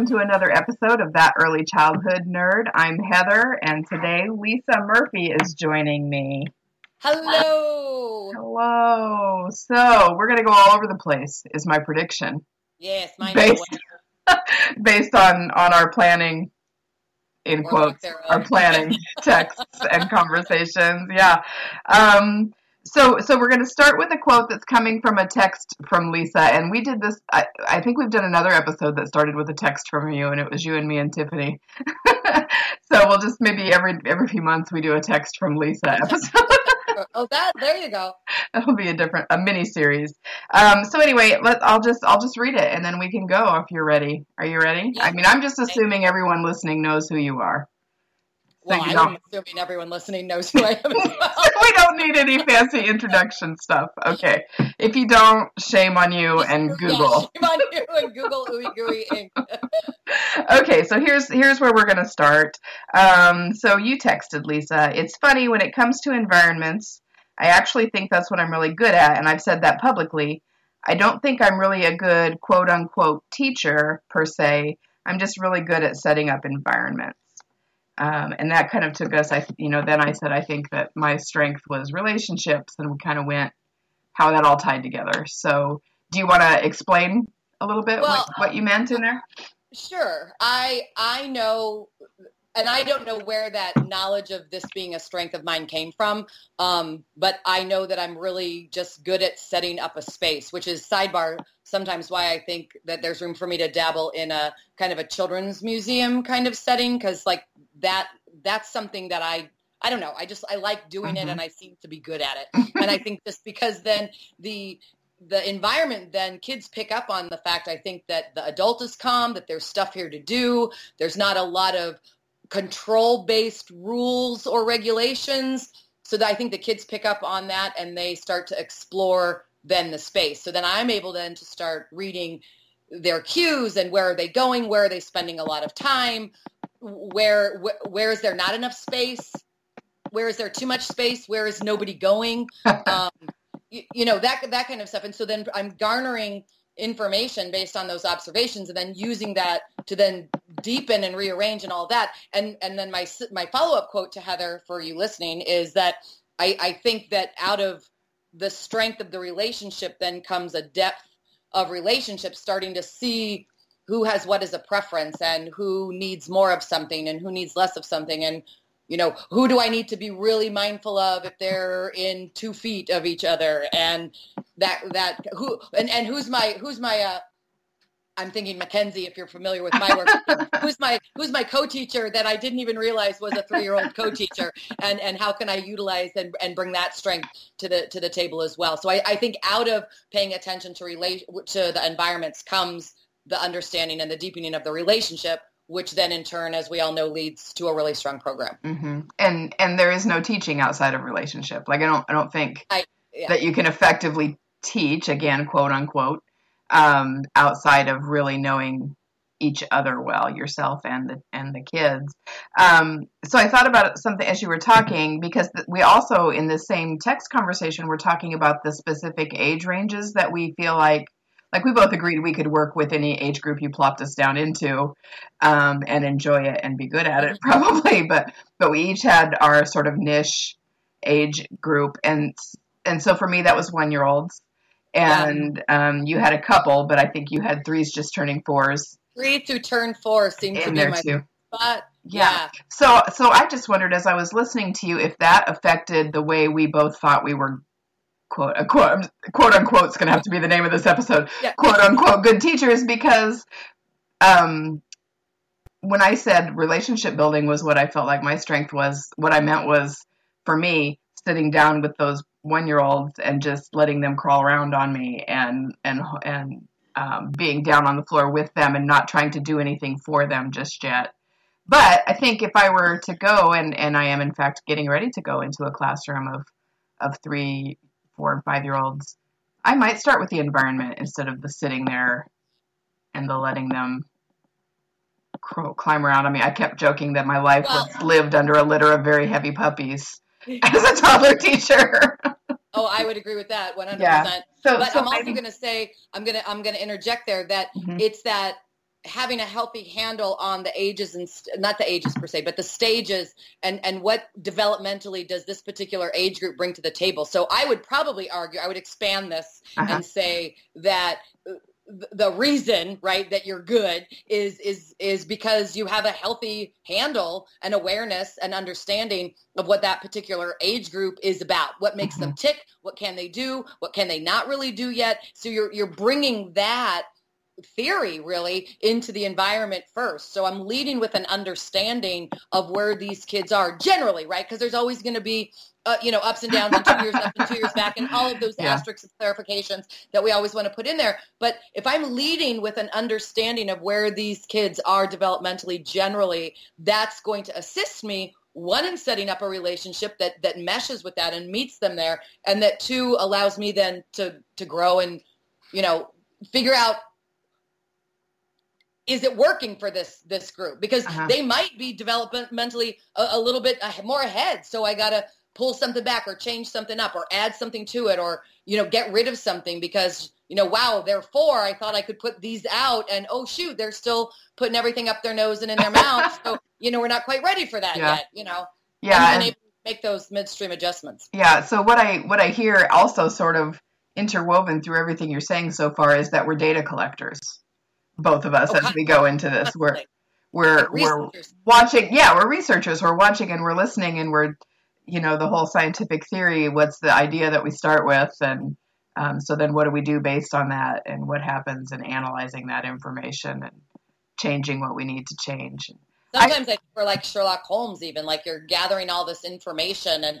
Welcome to another episode of That Early Childhood Nerd. I'm Heather and today Lisa Murphy is joining me. Hello. Hello. So we're going to go all over the place is my prediction Yes, mine based, based on, on our planning, in Or quotes, our planning texts and conversations. Yeah. Um, so, so we're going to start with a quote that's coming from a text from Lisa, and we did this. I, I think we've done another episode that started with a text from you, and it was you and me and Tiffany. so we'll just maybe every every few months we do a text from Lisa episode. Oh, that there you go. that'll be a different a mini series. Um, so anyway, let I'll just I'll just read it, and then we can go if you're ready. Are you ready? Yeah. I mean, I'm just assuming everyone listening knows who you are. Well, you I'm assuming everyone listening knows who I am as well. we don't need any fancy introduction stuff. Okay. If you don't, shame on you and Yeah, Google. shame on you and Google Ooey Gooey Inc. Okay, so here's here's where we're gonna start. Um, so you texted Lisa. It's funny when it comes to environments. I actually think that's what I'm really good at, and I've said that publicly. I don't think I'm really a good quote unquote teacher per se. I'm just really good at setting up environments. Um, and that kind of took us, I, you know, then I said I think that my strength was relationships, and we kind of went how that all tied together. So, do you want to explain a little bit Well, what, what you meant in there? Sure. I I know and I don't know where that knowledge of this being a strength of mine came from. Um, but I know that I'm really just good at setting up a space, which is sidebar sometimes why I think that there's room for me to dabble in a kind of a children's museum kind of setting because like that that's something that I I don't know. I just I like doing Mhm. it and I seem to be good at it. and I think just because then the the environment then kids pick up on the fact I think that the adult is calm, that there's stuff here to do. There's not a lot of control based rules or regulations. So that I think the kids pick up on that and they start to explore then the space. So then I'm able then to start reading their cues and where are they going, where are they spending a lot of time, where wh- where is there not enough space, where is there too much space, where is nobody going, um, you, you know that that kind of stuff. And so then I'm garnering information based on those observations and then using that to then deepen and rearrange and all that. And and then my my follow up quote to Heather for you listening is that I, I think that out of the strength of the relationship then comes a depth of relationship starting to see who has what as a preference and who needs more of something and who needs less of something and you know who do i need to be really mindful of if they're in two feet of each other and that that who and, and who's my who's my uh I'm thinking Mackenzie, if you're familiar with my work, who's my who's my co-teacher that I didn't even realize was a three-year-old co-teacher, and and how can I utilize and, and bring that strength to the to the table as well? So I, I think out of paying attention to relate to the environments comes the understanding and the deepening of the relationship, which then in turn, as we all know, leads to a really strong program. hmm And and there is no teaching outside of relationship. Like I don't I don't think yeah. that you can effectively teach again, quote unquote, um, outside of really knowing each other well, yourself and the and the kids. Um, so I thought about something as you were talking because we also in the same text conversation we're talking about the specific age ranges that we feel like like we both agreed we could work with any age group you plopped us down into um, and enjoy it and be good at it probably. But but we each had our sort of niche age group. And and so for me that was one year olds and um, you had a couple but i think you had threes just turning fours Three to turn four seems to be there my too spot. Yeah. so so i just wondered as i was listening to you if that affected the way we both thought we were quote a quote quote unquote is going to have to be the name of this episode Yeah. quote unquote good teachers because um when I said relationship building was what I felt like my strength was, what I meant was for me sitting down with those one year olds and just letting them crawl around on me and and and um, being down on the floor with them and not trying to do anything for them just yet. but I think if I were to go, and, and I am in fact getting ready to go into a classroom of, of three, four, and five year olds, I might start with the environment instead of the sitting there and the letting them climb around on me. I kept joking that my life was lived under a litter of very heavy puppies as a toddler teacher. Oh, I would agree with that 100%. Yeah. So, But so I'm also going to say I'm going to I'm going to interject there that Mhm. it's that having a healthy handle on the ages and st- not the ages per se, but the stages and and what developmentally does this particular age group bring to the table. So I would probably argue I would expand this Uh-huh. and say that uh, the reason right that you're good is is is because you have a healthy handle and awareness and understanding of what that particular age group is about. What makes them mm-hmm. tick? What can they do? What can they not really do yet? So you're you're bringing that theory really into the environment first. So i'm leading with an understanding of where these kids are generally right? Because there's always going to be uh, you know ups and downs and two years up and two years back and all of those Yeah. asterisks and clarifications that we always want to put in there. But if i'm leading with an understanding of where these kids are developmentally generally that's going to assist me one in setting up a relationship that that meshes with that and meets them there and that two allows me then to to grow and you know figure out is it working for this this group because Uh-huh. they might be developmentally a, a little bit more ahead so i gotta pull something back or change something up or add something to it or you know get rid of something because you know wow they're four i thought i could put these out and oh shoot they're still putting everything up their nose and in their mouth so you know we're not quite ready for that Yeah. yet you know yeah, and and- being able to make those midstream adjustments Yeah. So what I what I hear also sort of interwoven through everything you're saying so far is that we're data collectors, both of us, Oh, as we go into this. We're we're we're watching. Yeah, we're researchers. We're watching and we're listening and we're, you know, the whole scientific theory. What's the idea that we start with, and um, so then what do we do based on that, and what happens in analyzing that information and changing what we need to change. Sometimes I, think we're like Sherlock Holmes, even like you're gathering all this information and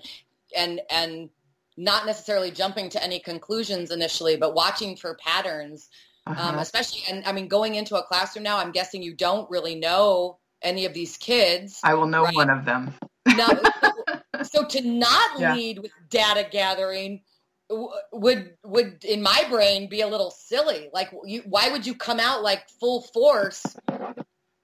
and and not necessarily jumping to any conclusions initially, but watching for patterns. Um, Uh-huh. especially, and I mean, going into a classroom now, I'm guessing you don't really know any of these kids. I will know Right. one of them. No, so, so to not Yeah. lead with data gathering would would in my brain be a little silly. Like, you, why would you come out like full force?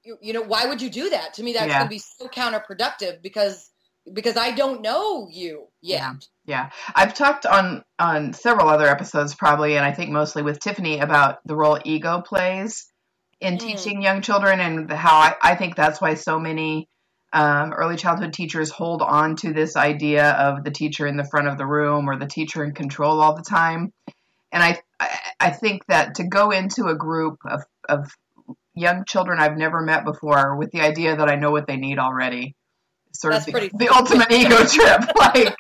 You, you know, why would you do that? To me, that's Yeah. going to be so counterproductive because because I don't know you yet. Yeah. Yeah, I've talked on on several other episodes, probably, and I think mostly with Tiffany about the role ego plays in Mm. teaching young children, and how I, I think that's why so many um, early childhood teachers hold on to this idea of the teacher in the front of the room or the teacher in control all the time. And I I, I think that to go into a group of of young children I've never met before with the idea that I know what they need already, sort That's of the, the ultimate ego trip, like.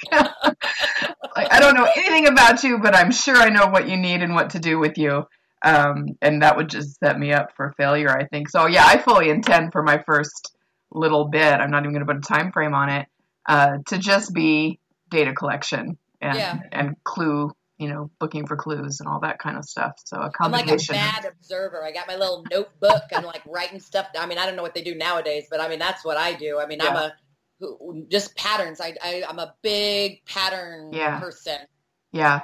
like I don't know anything about you, but I'm sure I know what you need and what to do with you. Um, and that would just set me up for failure, I think. So yeah, I fully intend for my first little bit. I'm not even going to put a time frame on it. Uh, to just be data collection and Yeah. and clue, you know, looking for clues and all that kind of stuff. So a I'm like a combination. bad observer. I got my little notebook. I'm like writing stuff. I mean, I don't know what they do nowadays, but I mean, that's what I do. I mean, I'm a who- just patterns. I, I I'm a big pattern Yeah. person. Yeah.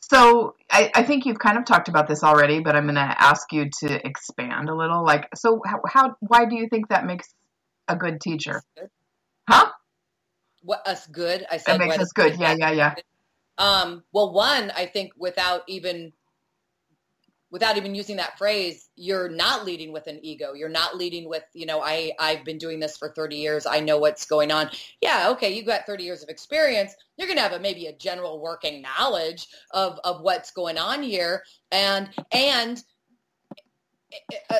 So I, I think you've kind of talked about this already, but I'm going to ask you to expand a little. Like, so how, how why do you think that makes a good teacher? Huh? What us good? I said That makes us good. Yeah, yeah, yeah. Um, well, one, I think without even without even using that phrase, you're not leading with an ego. You're not leading with, you know, I I've been doing this for 30 years. I know what's going on. Yeah, okay, you've got 30 years of experience. You're going to have a, maybe a general working knowledge of of what's going on here and and uh,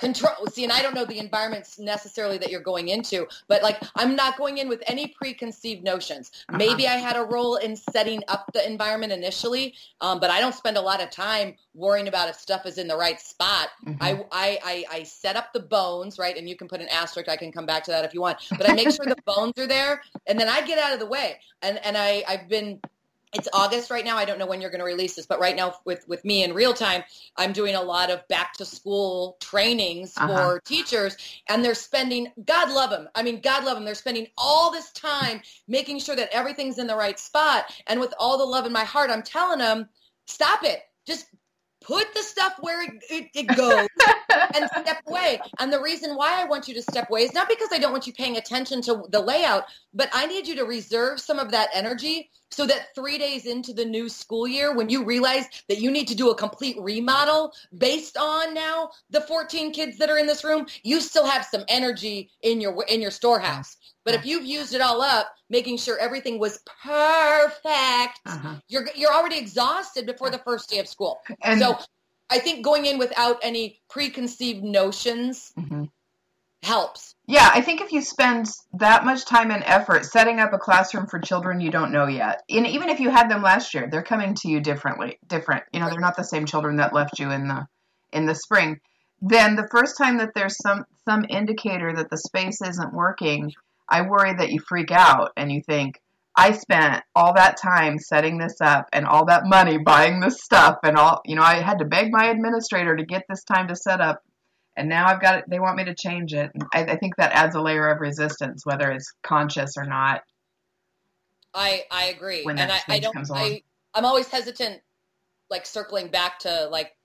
control see and i don't know the environments necessarily that you're going into but like i'm not going in with any preconceived notions Uh-huh. maybe i had a role in setting up the environment initially um, but i don't spend a lot of time worrying about if stuff is in the right spot Mhm. I, I, I, I set up the bones right and you can put an asterisk i can come back to that if you want but i make sure the bones are there and then i get out of the way and, and I, i've been it's August right now. I don't know when you're going to release this, but right now with, with me in real time, I'm doing a lot of back to school trainings Uh-huh. for teachers and they're spending, God love them. I mean, God love them. They're spending all this time making sure that everything's in the right spot. And with all the love in my heart, I'm telling them, stop it. Just put the stuff where it, it, it goes and step away. And the reason why I want you to step away is not because I don't want you paying attention to the layout, but I need you to reserve some of that energy so that three days into the new school year, when you realize that you need to do a complete remodel based on now the 14 kids that are in this room, you still have some energy in your in your storehouse. But if you've used it all up, making sure everything was perfect, Uh-huh. you're you're already exhausted before the first day of school. And So I think going in without any preconceived notions Mhm. Helps. Yeah, I think if you spend that much time and effort setting up a classroom for children you don't know yet, and even if you had them last year, they're coming to you differently. Different, you know, they're not the same children that left you in the in the spring. Then the first time that there's some some indicator that the space isn't working, I worry that you freak out and you think, I spent all that time setting this up and all that money buying this stuff and all, you know, I had to beg my administrator to get this time to set up and now I've got it. They want me to change it. And I, I think that adds a layer of resistance, whether it's conscious or not. I I agree, When and I, I don't. I I'm always hesitant, like circling back to like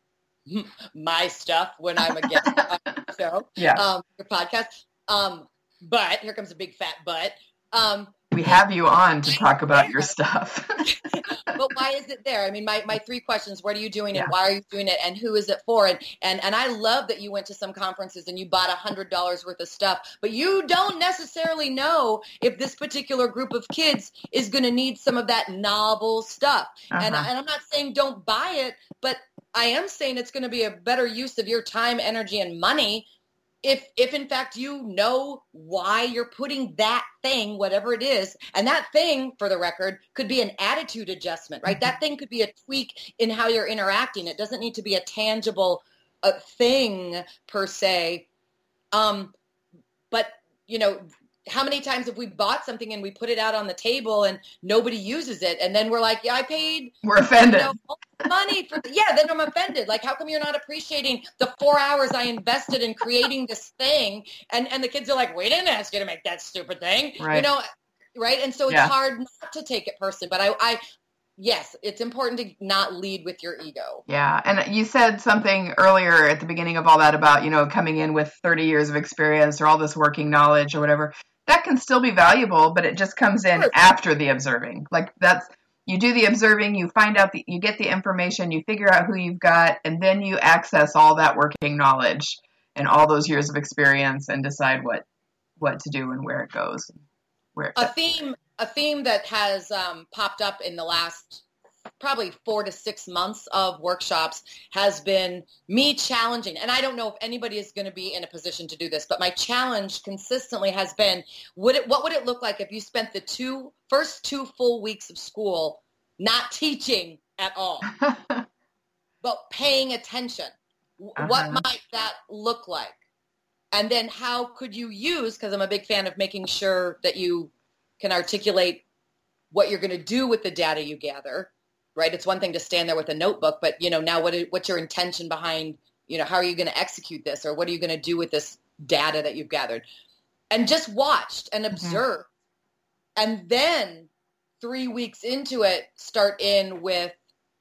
my stuff when I'm a guest on the show, Yeah, um, your podcast. Um, but here comes a big fat but. Um, we have you on to talk about your stuff. but why is it there? I mean, my, my three questions, what are you doing Yeah. and why are you doing it and who is it for? And, and, and I love that you went to some conferences and you bought a hundred dollars worth of stuff, but you don't necessarily know if this particular group of kids is going to need some of that novel stuff. Uh-huh. and I'm not saying don't buy it, but I am saying it's going to be a better use of your time, energy, and money if if in fact you know why you're putting that thing whatever it is and that thing for the record could be an attitude adjustment right? That thing could be a tweak in how you're interacting. It doesn't need to be a tangible uh, thing per se. Um but you know how many times have we bought something and we put it out on the table and nobody uses it and then we're like yeah i paid We're offended. you know, money for yeah then i'm offended like how come you're not appreciating the four hours i invested in creating this thing and and the kids are like we didn't ask you to make that stupid thing right. you know right and so it's Yeah. hard not to take it personally but i i yes it's important to not lead with your ego Yeah, and you said something earlier at the beginning of all that about, you know, coming in with 30 years of experience or all this working knowledge or whatever. That can still be valuable, but it just comes in after the observing. Like that's you do the observing, you find out the you get the information, you figure out who you've got, and then you access all that working knowledge and all those years of experience and decide what what to do and where it goes. Where a theme a theme that has um, popped up in the last probably four to six months of workshops has been me challenging and i don't know if anybody is going to be in a position to do this but my challenge consistently has been would it what would it look like if you spent the two first two full weeks of school not teaching at all but paying attention. What Uh-huh. might that look like? And then how could you use, because I'm a big fan of making sure that you can articulate what you're going to do with the data you gather, right? It's one thing to stand there with a notebook, but you know, now what, i- what's your intention behind, you know, how are you going to execute this or what are you going to do with this data that you've gathered? And just watched and observed. And then three weeks into it, start in with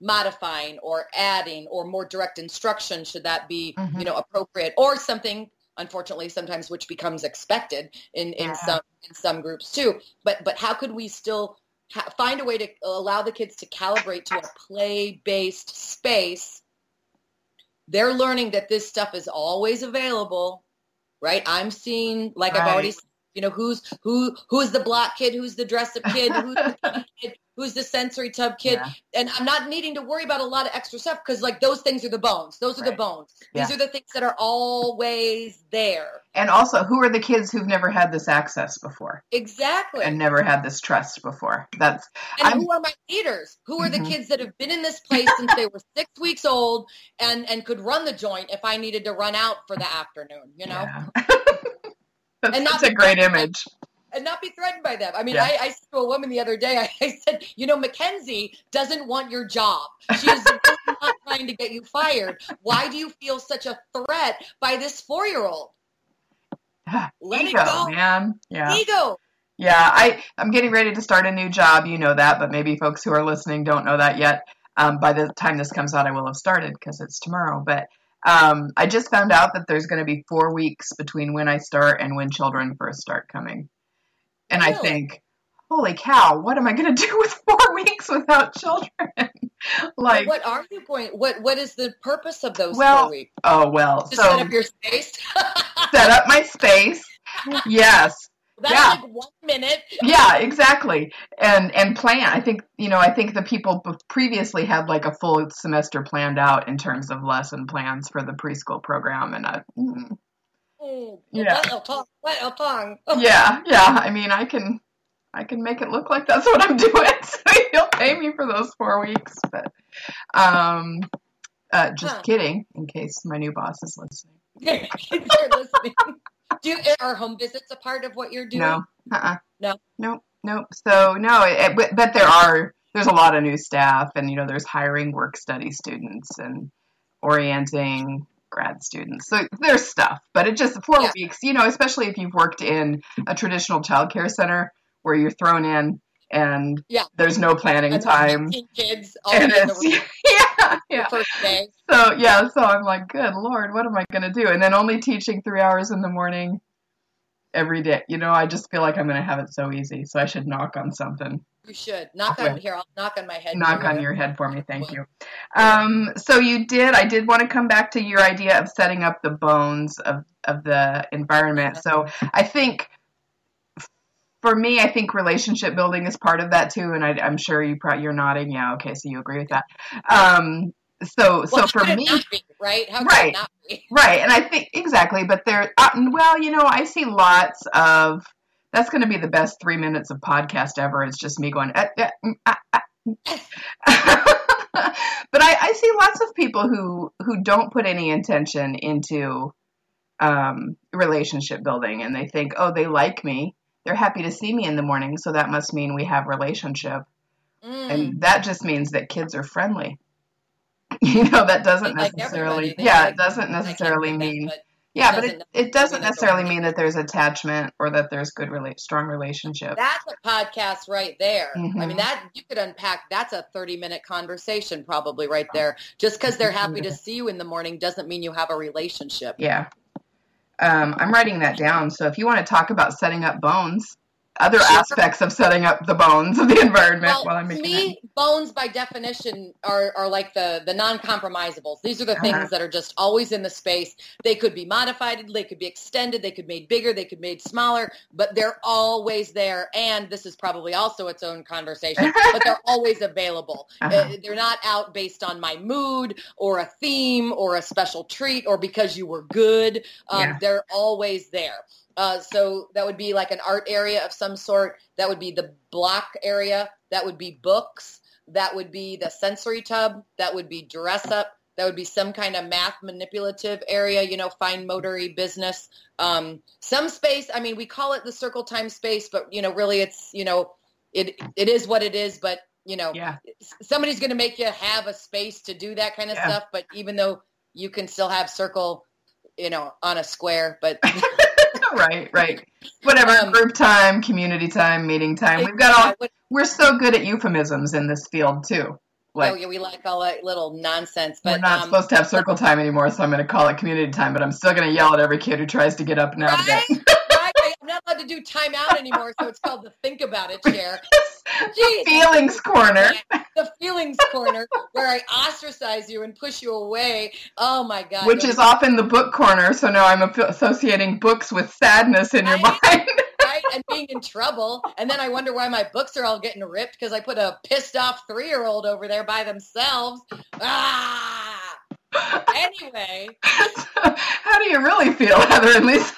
modifying or adding or more direct instruction should that be Mhm. you know appropriate or something unfortunately sometimes which becomes expected in in Yeah. some in some groups too but but how could we still ha- find a way to allow the kids to calibrate to a play based space they're learning that this stuff is always available right i'm seeing like i've already Right. you know who's who who's the block kid who's the dress up kid who's the kid who's the sensory tub kid Yeah. and i'm not needing to worry about a lot of extra stuff because like those things are the bones those are the Right. bones these Yeah. are the things that are always there And also, who are the kids who've never had this access before exactly and never had this trust before? That's and I'm- who are my leaders who are the Mhm. kids that have been in this place since they were six weeks old and and could run the joint if i needed to run out for the afternoon you know yeah. that's And such a great image. And not be threatened by them. I mean, Yeah. I, I said to a woman the other day, I, I said, you know, Mackenzie doesn't want your job. She is really not trying to get you fired. Why do you feel such a threat by this four year old? Let it go. man. Yeah. Ego. Yeah, I, I'm getting ready to start a new job. You know that, but maybe folks who are listening don't know that yet. Um, by the time this comes out, I will have started because it's tomorrow. But um, I just found out that there's going to be four weeks between when I start and when children first start coming. And I think, holy cow, what am I going to do with four weeks without children? like, what are you going? What What is the purpose of those Well, four weeks? oh, well, To so set up your space. set up my space. Yes. That's Yeah. like one minute. yeah exactly and and plan i think you know i think the people previously had like a full semester planned out in terms of lesson plans for the preschool program and I, mm, Yeah. Little tongue, little tongue. yeah yeah i mean i can i can make it look like that's what i'm doing so you'll pay me for those four weeks but um uh just Huh. kidding in case my new boss is listening They're listening. Do are home visits a part of what you're doing? No. Uh-uh. No. Nope. Nope. So no, it, but, but there are there's a lot of new staff, and you know there's hiring work study students and orienting grad students. So there's stuff, but it just four Yeah. weeks. You know, especially if you've worked in a traditional childcare center where you're thrown in and Yeah. there's no planning And time. kids all And it's, yeah, yeah. first day. So yeah, so I'm like, good lord, what am I gonna do? And then only teaching three hours in the morning every day. You know, I just feel like I'm gonna have it so easy. So I should knock on something. You should knock on here. I'll knock on my head. knock on your head for me, thank you. Um, so you did. I did want to come back to your idea of setting up the bones of of the environment. So I think. For me, I think relationship building is part of that too, and I, I'm sure you probably you're nodding. Yeah, okay, so you agree with that. Um, so, so Well, how for me, not be, right? How could Right. it not be? Right, and I think exactly, but there. Uh, well, you know, I see lots of. That's going to be the best three minutes of podcast ever. It's just me going. "Uh, uh, mm, ah, ah, mm." but I, I see lots of people who who don't put any intention into um, relationship building, and they think, oh, they like me. They're happy to see me in the morning, so that must mean we have relationship Mm. and that just means that kids are friendly. You know, that doesn't like necessarily, yeah, it doesn't necessarily that, mean, yeah, but it, it doesn't necessarily mean that there's attachment or that there's good, rela- strong relationship. That's a podcast right there. I Mhm. mean, that you could unpack. That's a thirty-minute conversation, probably right there. Just because they're happy to see you in the morning doesn't mean you have a relationship. Yeah. Um, I'm writing that down. So if you want to talk about setting up bones, other Sure. aspects of setting up the bones of the environment Well, while I'm making me, bones by definition are, are like the, the non-compromisables. These are the things Uh-huh. that are just always in the space. They could be modified, they could be extended, they could be made bigger, they could be made smaller, but they're always there. And this is probably also its own conversation, but they're always available. Uh-huh. Uh, they're not out based on my mood or a theme or a special treat or because you were good. Um, Yeah. They're always there. Uh, so that would be like an art area of some sort. That would be the block area. That would be books. That would be the sensory tub. That would be dress up. That would be some kind of math manipulative area, you know, fine motory business. Um, some space, I mean, we call it the circle time space, but, you know, really it's, you know, it it is what it is, but, you know, Yeah. somebody's going to make you have a space to do that kind of Yeah. stuff. But even though you can still have circle, you know, on a square, but right, right. Whatever, Um, group time, community time, meeting time. We've got all, what- we're so good at euphemisms in this field too. Like, oh, yeah, we like all that little nonsense. But We're not um, supposed to have circle time anymore, so I'm going to call it community time. But I'm still going to yell at every kid who tries to get up now. right, right. I'm not allowed to do timeout anymore, so it's called the think about it chair. Jeez. Feelings corner. the feelings corner where I ostracize you and push you away. Oh my god! Which is often the book corner, so now I'm associating books with sadness in your Right. mind. right and being in trouble, and then I wonder why my books are all getting ripped because I put a pissed off three year old over there by themselves. Ah. Anyway, How do you really feel, Heather and Lisa?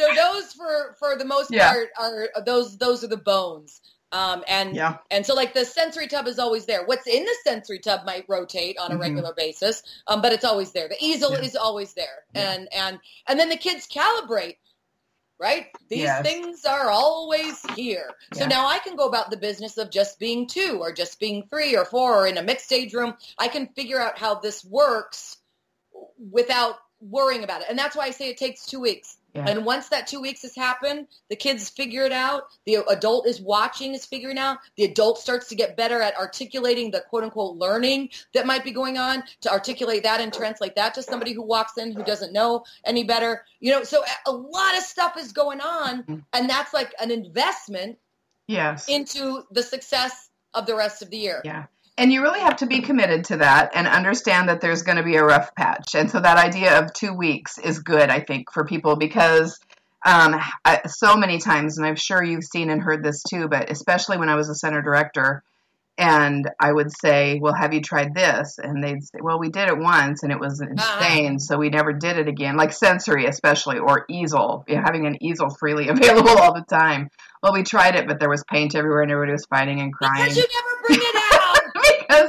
So those for for the most Yeah. part are those those are the bones. Um, and Yeah. and so like the sensory tub is always there. What's in the sensory tub might rotate on a Mhm. regular basis, um, but it's always there. The easel Yeah. is always there, Yeah. and and and then the kids calibrate. right? These Yes. things are always here. So now I can go about the business of just being two or just being three or four or in a mixed age room. I can figure out how this works without worrying about it. And that's why I say it takes two weeks. Yeah. And once that two weeks has happened, the kids figure it out. The adult is watching, is figuring out. The adult starts to get better at articulating the quote unquote learning that might be going on to articulate that and translate that to somebody who walks in who doesn't know any better. You know, so a- lot of stuff is going on, Mhm. and that's like an investment Yes. into the success of the rest of the year. Yeah. And you really have to be committed to that and understand that there's going to be a rough patch. And so that idea of two weeks is good, I think, for people because um, I, so many times, and I'm sure you've seen and heard this too, but especially when I was a center director, and I would say, Well, have you tried this? And they'd say, Well, we did it once and it was insane, so we never did it again. Like sensory, especially, or easel, you know, having an easel freely available all the time. Well, we tried it, but there was paint everywhere and everybody was fighting and crying Because you never bring it out.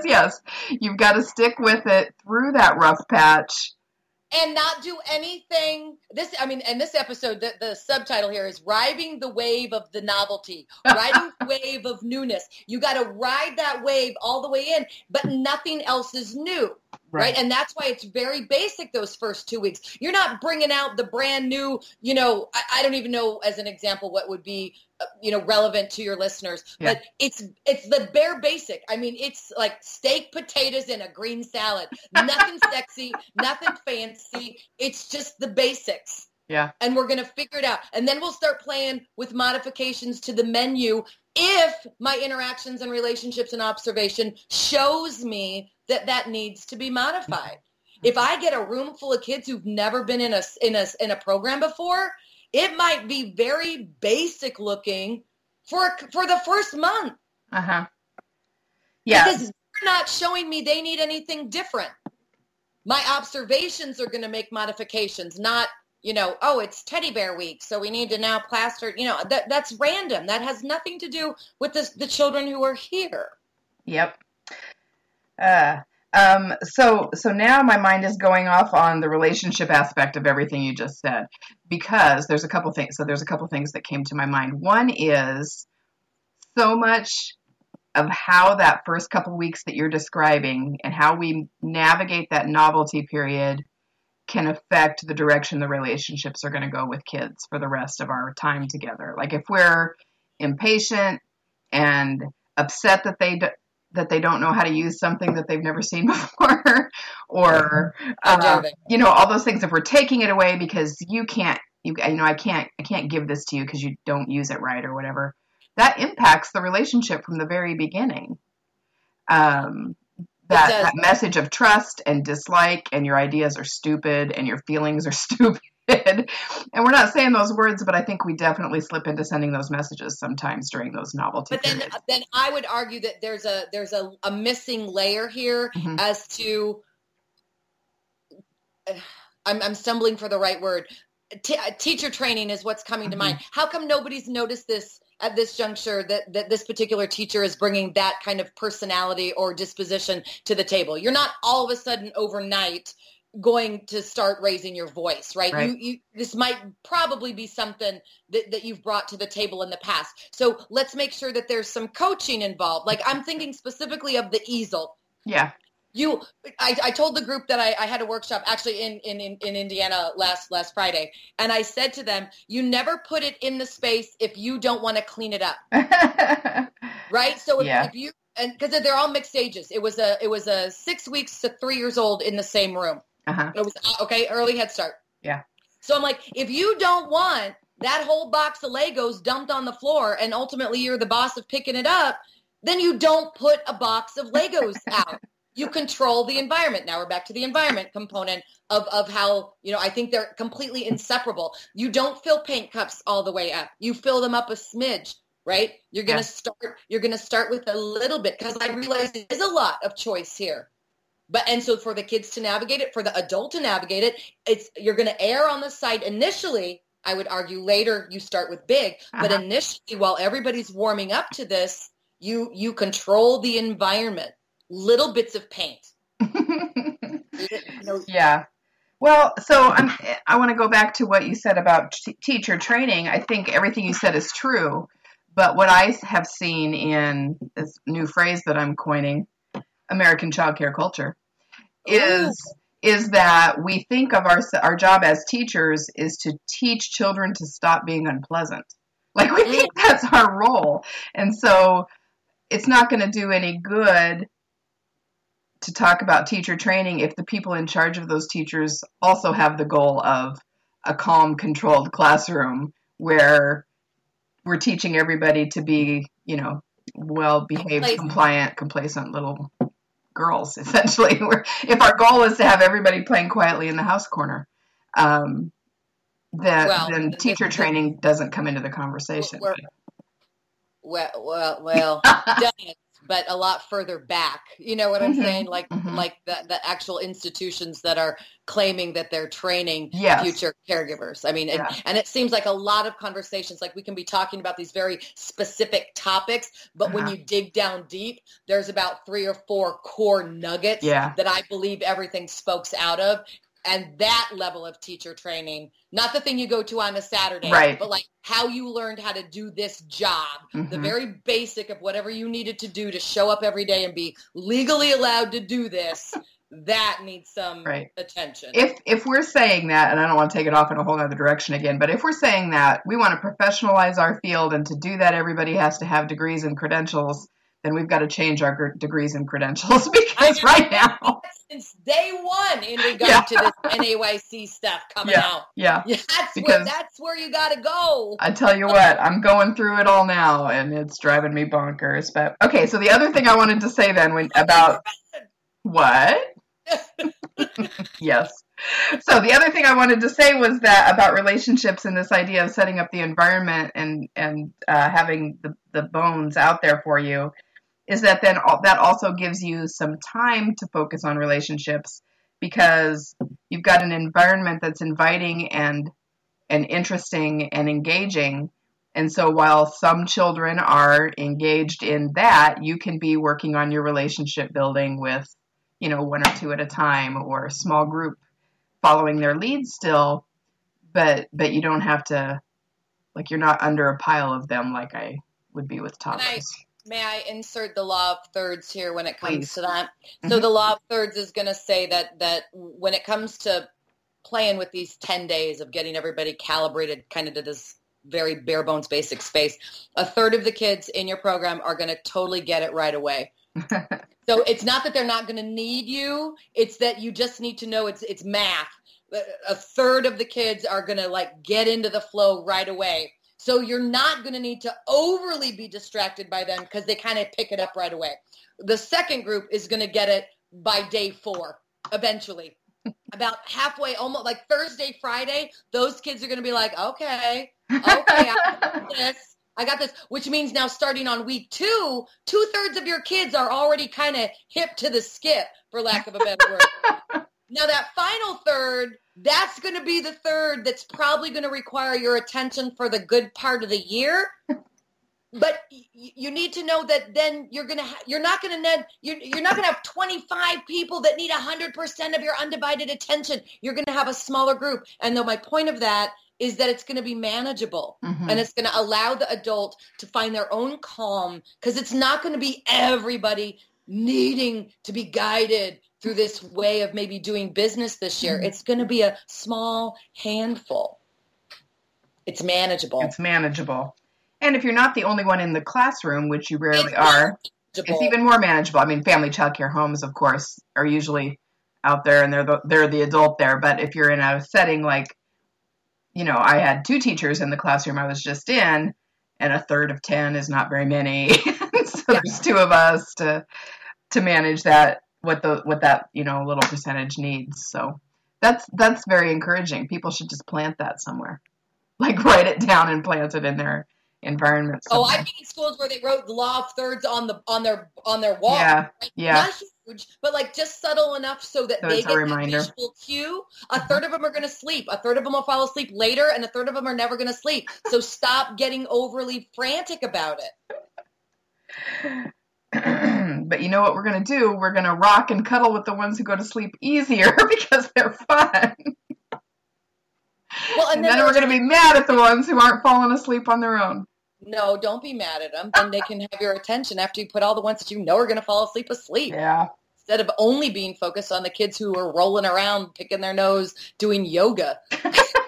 Because yes, you've got to stick with it through that rough patch. and not do anything this i mean and this episode the, the subtitle here is riding the wave of the novelty. Riding the wave of newness. You got to ride that wave all the way in but nothing else is new right. and that's why it's very basic those first two weeks. You're not bringing out the brand new you know i, I don't even know as an example what would be you know relevant to your listeners Yeah. but it's it's the bare basic. I mean it's like steak potatoes and a green salad. Nothing sexy nothing fancy. It's just the basics. Yeah. and we're going to figure it out. And then we'll start playing with modifications to the menu if my interactions and relationships and observation shows me that that needs to be modified. Mm-hmm. If i get a room full of kids who've never been in a in a in a program before it might be very basic looking for for the first month Uh huh. Yeah. because they're not showing me they need anything different. My observations are going to make modifications, not you know, oh, it's teddy bear week, so we need to now plaster. You know, that that's random. That has nothing to do with the the children who are here. Yep. Uh, um, so so now my mind is going off on the relationship aspect of everything you just said because there's a couple things. So there's a couple things that came to my mind. One is so much of how that first couple weeks that you're describing and how we navigate that novelty period can affect the direction the relationships are going to go with kids for the rest of our time together. Like if we're impatient and upset that they that they don't know how to use something that they've never seen before, or uh, you know all those things. If we're taking it away because you can't, you you know I can't I can't give this to you because you don't use it right or whatever, that impacts the relationship from the very beginning. Um, that, that message of trust and dislike and your ideas are stupid and your feelings are stupid and we're not saying those words but i think we definitely slip into sending those messages sometimes during those novelty But then, periods. then I would argue that there's a there's a, a missing layer here Mhm. as to. I'm, I'm stumbling for the right word. T- teacher training is what's coming to Mhm. mind. How come nobody's noticed this at this juncture that, that this particular teacher is bringing that kind of personality or disposition to the table? You're not all of a sudden overnight going to start raising your voice, right? Right. You, you, this might probably be something that, that you've brought to the table in the past. So let's make sure that there's some coaching involved. Like I'm thinking specifically of the easel. yeah You, I, I told the group that I, I had a workshop actually in, in, in, in Indiana last last Friday, and I said to them, "You never put it in the space if you don't want to clean it up, right? So if, Yeah. if you and because they're all mixed ages, it was a it was a six weeks to three years old in the same room. Uh-huh. It was uh, okay, early head start. Yeah. So I'm like, if you don't want that whole box of Legos dumped on the floor, and ultimately you're the boss of picking it up, then you don't put a box of Legos out. You control the environment. Now we're back to the environment component of, of how, you know, I think they're completely inseparable. You don't fill paint cups all the way up. You fill them up a smidge, right? You're going to Yeah. start, you're going to start with a little bit because I realize there is a lot of choice here. But and so for the kids to navigate it, for the adult to navigate it, it's you're going to err on the side initially. I would argue later you start with big, but Uh-huh. initially while everybody's warming up to this, you you control the environment. Little bits of paint. You know, yeah Well, so I'm, I want to go back to what you said about t- teacher training. I think everything you said is true, but what I have seen in this new phrase that I'm coining, American child care culture, is is that we think of our our job as teachers is to teach children to stop being unpleasant. Like we think mm. that's our role, and so it's not going to do any good to talk about teacher training if the people in charge of those teachers also have the goal of a calm, controlled classroom where we're teaching everybody to be, you know, well behaved, Complacent. compliant, complacent little girls, essentially. If our goal is to have everybody playing quietly in the house corner, um, then, Well, then teacher the- training doesn't come into the conversation. Well, well, well, does, but a lot further back. You know what I'm Mhm, saying? Like, mhm. like the, the actual institutions that are claiming that they're training Yes. future caregivers. I mean, and, Yeah. and it seems like a lot of conversations, like we can be talking about these very specific topics, but when Uh-huh. you dig down deep, there's about three or four core nuggets Yeah. that I believe everything spokes out of. And that level of teacher training, not the thing you go to on a Saturday, Right. but like how you learned how to do this job, the Mhm. very basic of whatever you needed to do to show up every day and be legally allowed to do this, that needs some Right. attention. if if we're saying that, and I don't want to take it off in a whole other direction again, but if we're saying that we want to professionalize our field, and to do that, everybody has to have degrees and credentials, then we've got to change our gr- degrees and credentials because right now, Since day one in regard Yeah. to this NAEYC stuff coming Yeah. out. yeah, Yeah, that's where that's where you got to go. I tell you what, I'm going through it all now, and it's driving me bonkers. But okay, so the other thing I wanted to say then when about what? yes. So the other thing I wanted to say was that about relationships and this idea of setting up the environment and and uh, having the, the bones out there for you is that then al- that also gives you some time to focus on relationships because you've got an environment that's inviting and and interesting and engaging. And so while some children are engaged in that you can be working on your relationship building with you know one or two at a time or a small group following their lead still but but you don't have to like you're not under a pile of them like i would be with toddlers May I insert the law of thirds here when it comes Please. to that? So Mhm. the law of thirds is going to say that that when it comes to playing with these 10 days of getting everybody calibrated kind of to this very bare bones basic space, a third of the kids in your program are going to totally get it right away. So it's not that they're not going to need you, it's that you just need to know it's it's math. A third of the kids are going to like get into the flow right away. So you're not going to need to overly be distracted by them because they kind of pick it up right away. The second group is going to get it by day 4 eventually. About halfway almost like Thursday, Friday, those kids are going to be like, "Okay, okay, I got this. I got this, which means now starting on week two, two thirds of your kids are already kind of hip to the skip, for lack of a better word. now that final third, that's going to be the third that's probably going to require your attention for the good part of the year. But you need to know that then you're gonna ha- you're not gonna need you're, you're not gonna have 25 people that need 100% of your undivided attention. You're gonna have a smaller group. And though my point of that is that it's gonna be manageable Mhm. and it's going to allow the adult to find their own calm because it's not going to be everybody needing to be guided through this way of maybe doing business this year. Mhm. It's going to be a small handful. It's manageable. it's manageable and if you're not the only one in the classroom which you rarely It's are manageable. it's even more manageable. I mean, family child care homes, of course, are usually out there and they're the, they're the adult there. But if you're in a setting like, you know, I had two teachers in the classroom I was just in, and a third of ten is not very many. so there's two of us to to manage that what the what that you know little percentage needs. So that's that's very encouraging. People should just plant that somewhere, like write it down and plant it in their environment. Oh. I've been in schools where they wrote the law of thirds on the on their on their wall. yeah, yeah. Not huge, but like just subtle enough so that So they get a reminder. that visual cue. A third of them are going to sleep. A third of them will fall asleep later, and a third of them are never going to sleep. So stop getting overly frantic about it. but you know what we're going to do? We're going to rock and cuddle with the ones who go to sleep easier because they're fun. Well, and, And then, then we're going to be mad at the ones who aren't falling asleep on their own. no, don't be mad at them. Then they can have your attention after you put all the ones that you know are going to fall asleep asleep. Yeah. Instead of only being focused on the kids who are rolling around, picking their nose, doing yoga.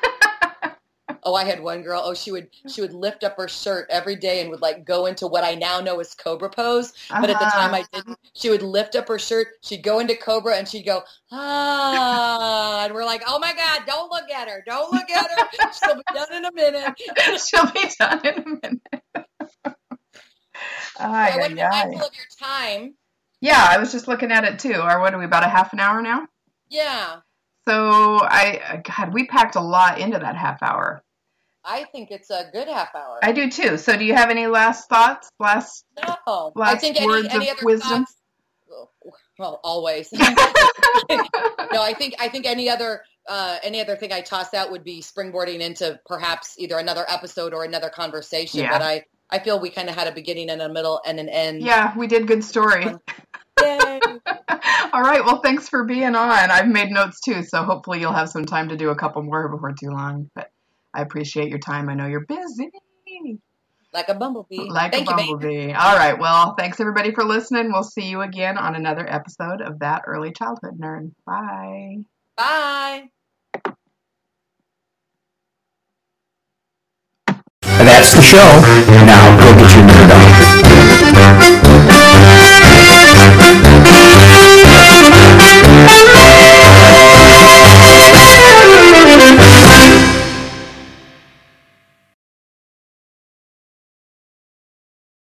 Oh, I had one girl. Oh, she would she would lift up her shirt every day and would like go into what I now know as cobra pose. But at the Uh-huh. time I didn't. She would lift up her shirt. She'd go into cobra and she'd go ah, and we're like, oh my god, don't look at her, don't look at her. She'll be done in a minute. She'll be done in a minute. Ay, I want to be ay, ay. mindful of your time. Yeah, I was just looking at it too. Or what are we about a half an hour now? Yeah, So I God, we packed a lot into that half hour. I think it's a good half hour. I do too. So do you have any last thoughts? Last no, I last think any, words any of other wisdom? thoughts? Well, always. no, I think I think any other uh, any other thing I toss out would be springboarding into perhaps either another episode or another conversation. Yeah. But I I feel we kind of had a beginning and a middle and an end. yeah, we did good story. Yay. All right. Well, thanks for being on. I've made notes too, so hopefully you'll have some time to do a couple more before too long. But I appreciate your time. I know you're busy. Like a bumblebee. Like Thank a you, bumblebee. All right. Well, thanks everybody for listening. We'll see you again on another episode of That Early Childhood Nerd. Bye. Bye. That's the show. Now